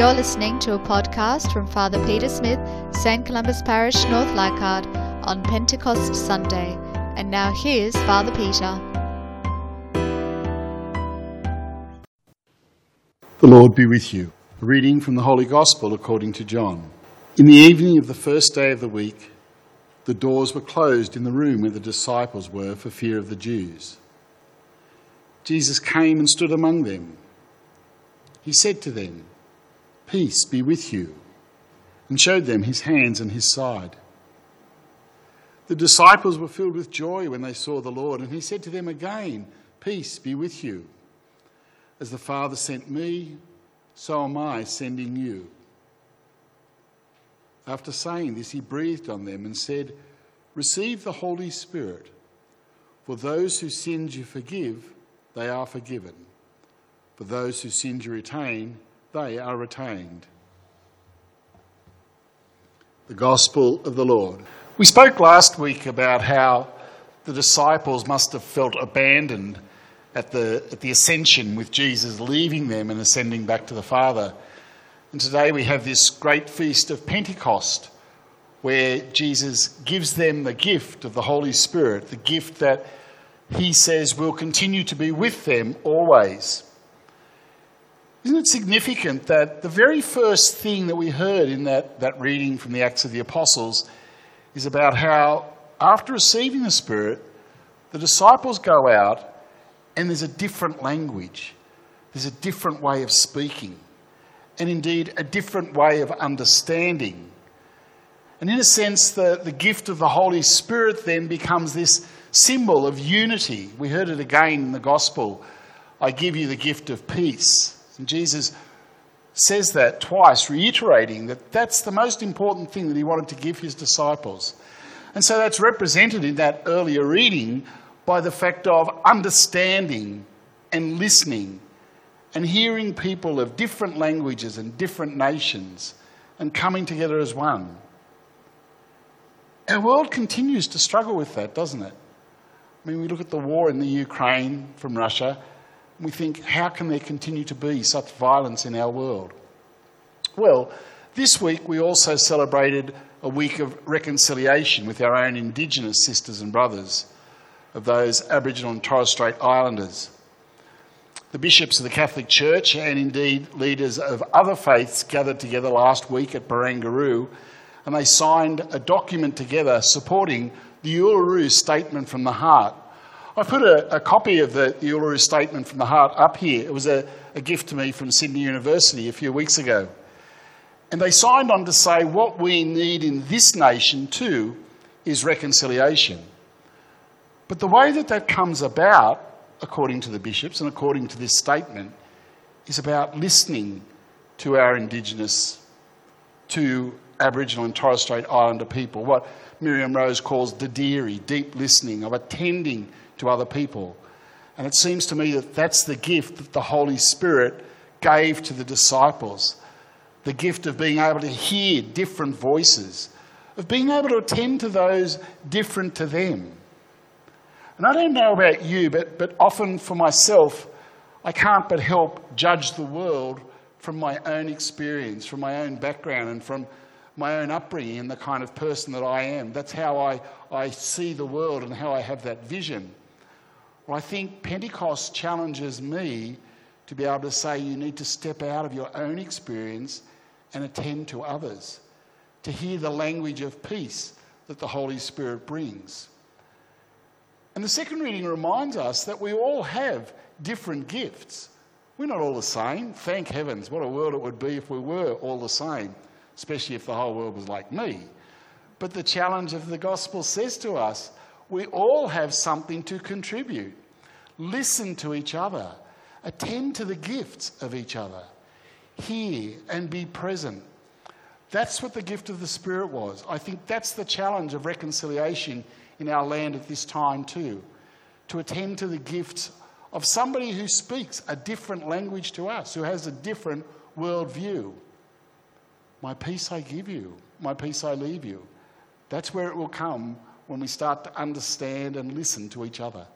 You're listening to a podcast from Father Peter Smith, St. Columba's Parish, North Leichhardt, on Pentecost Sunday. And now here's Father Peter. The Lord be with you. A reading from the Holy Gospel according to John. In the evening of the first day of the week, the doors were closed in the room where the disciples were for fear of the Jews. Jesus came and stood among them. He said to them, Peace be with you, and showed them his hands and his side. The disciples were filled with joy when they saw the Lord, and he said to them again, Peace be with you. As the Father sent me, so am I sending you. After saying this, he breathed on them and said, Receive the Holy Spirit. For those whose sins you forgive, they are forgiven. For those whose sins you retain, they are retained. The Gospel of the Lord. We spoke last week about how the disciples must have felt abandoned at the, at the ascension with Jesus leaving them and ascending back to the Father. And today we have this great feast of Pentecost where Jesus gives them the gift of the Holy Spirit, the gift that he says will continue to be with them always. Isn't it significant that the very first thing that we heard in that, that reading from the Acts of the Apostles is about how, after receiving the Spirit, the disciples go out and there's a different language, there's a different way of speaking, and indeed a different way of understanding. And in a sense, the, the gift of the Holy Spirit then becomes this symbol of unity. We heard it again in the Gospel I give you the gift of peace. And Jesus says that twice, reiterating that that's the most important thing that he wanted to give his disciples. And so that's represented in that earlier reading by the fact of understanding and listening and hearing people of different languages and different nations and coming together as one. Our world continues to struggle with that, doesn't it? I mean, we look at the war in the Ukraine from Russia we think, how can there continue to be such violence in our world? Well, this week we also celebrated a week of reconciliation with our own Indigenous sisters and brothers of those Aboriginal and Torres Strait Islanders. The bishops of the Catholic Church and indeed leaders of other faiths gathered together last week at Barangaroo and they signed a document together supporting the Uluru Statement from the Heart, I put a, a copy of the, the Uluru Statement from the Heart up here. It was a, a gift to me from Sydney University a few weeks ago. And they signed on to say what we need in this nation too is reconciliation. But the way that that comes about, according to the bishops and according to this statement, is about listening to our Indigenous, to Aboriginal and Torres Strait Islander people, what Miriam Rose calls dadirri, deep listening, of attending to other people. And it seems to me that that's the gift that the Holy Spirit gave to the disciples the gift of being able to hear different voices, of being able to attend to those different to them. And I don't know about you, but, but often for myself, I can't but help judge the world from my own experience, from my own background, and from my own upbringing and the kind of person that I am. That's how I, I see the world and how I have that vision. Well, I think Pentecost challenges me to be able to say you need to step out of your own experience and attend to others, to hear the language of peace that the Holy Spirit brings. And the second reading reminds us that we all have different gifts. We're not all the same. Thank heavens. What a world it would be if we were all the same, especially if the whole world was like me. But the challenge of the gospel says to us we all have something to contribute. Listen to each other, attend to the gifts of each other, hear and be present. That's what the gift of the Spirit was. I think that's the challenge of reconciliation in our land at this time, too. To attend to the gifts of somebody who speaks a different language to us, who has a different worldview. My peace I give you, my peace I leave you. That's where it will come when we start to understand and listen to each other.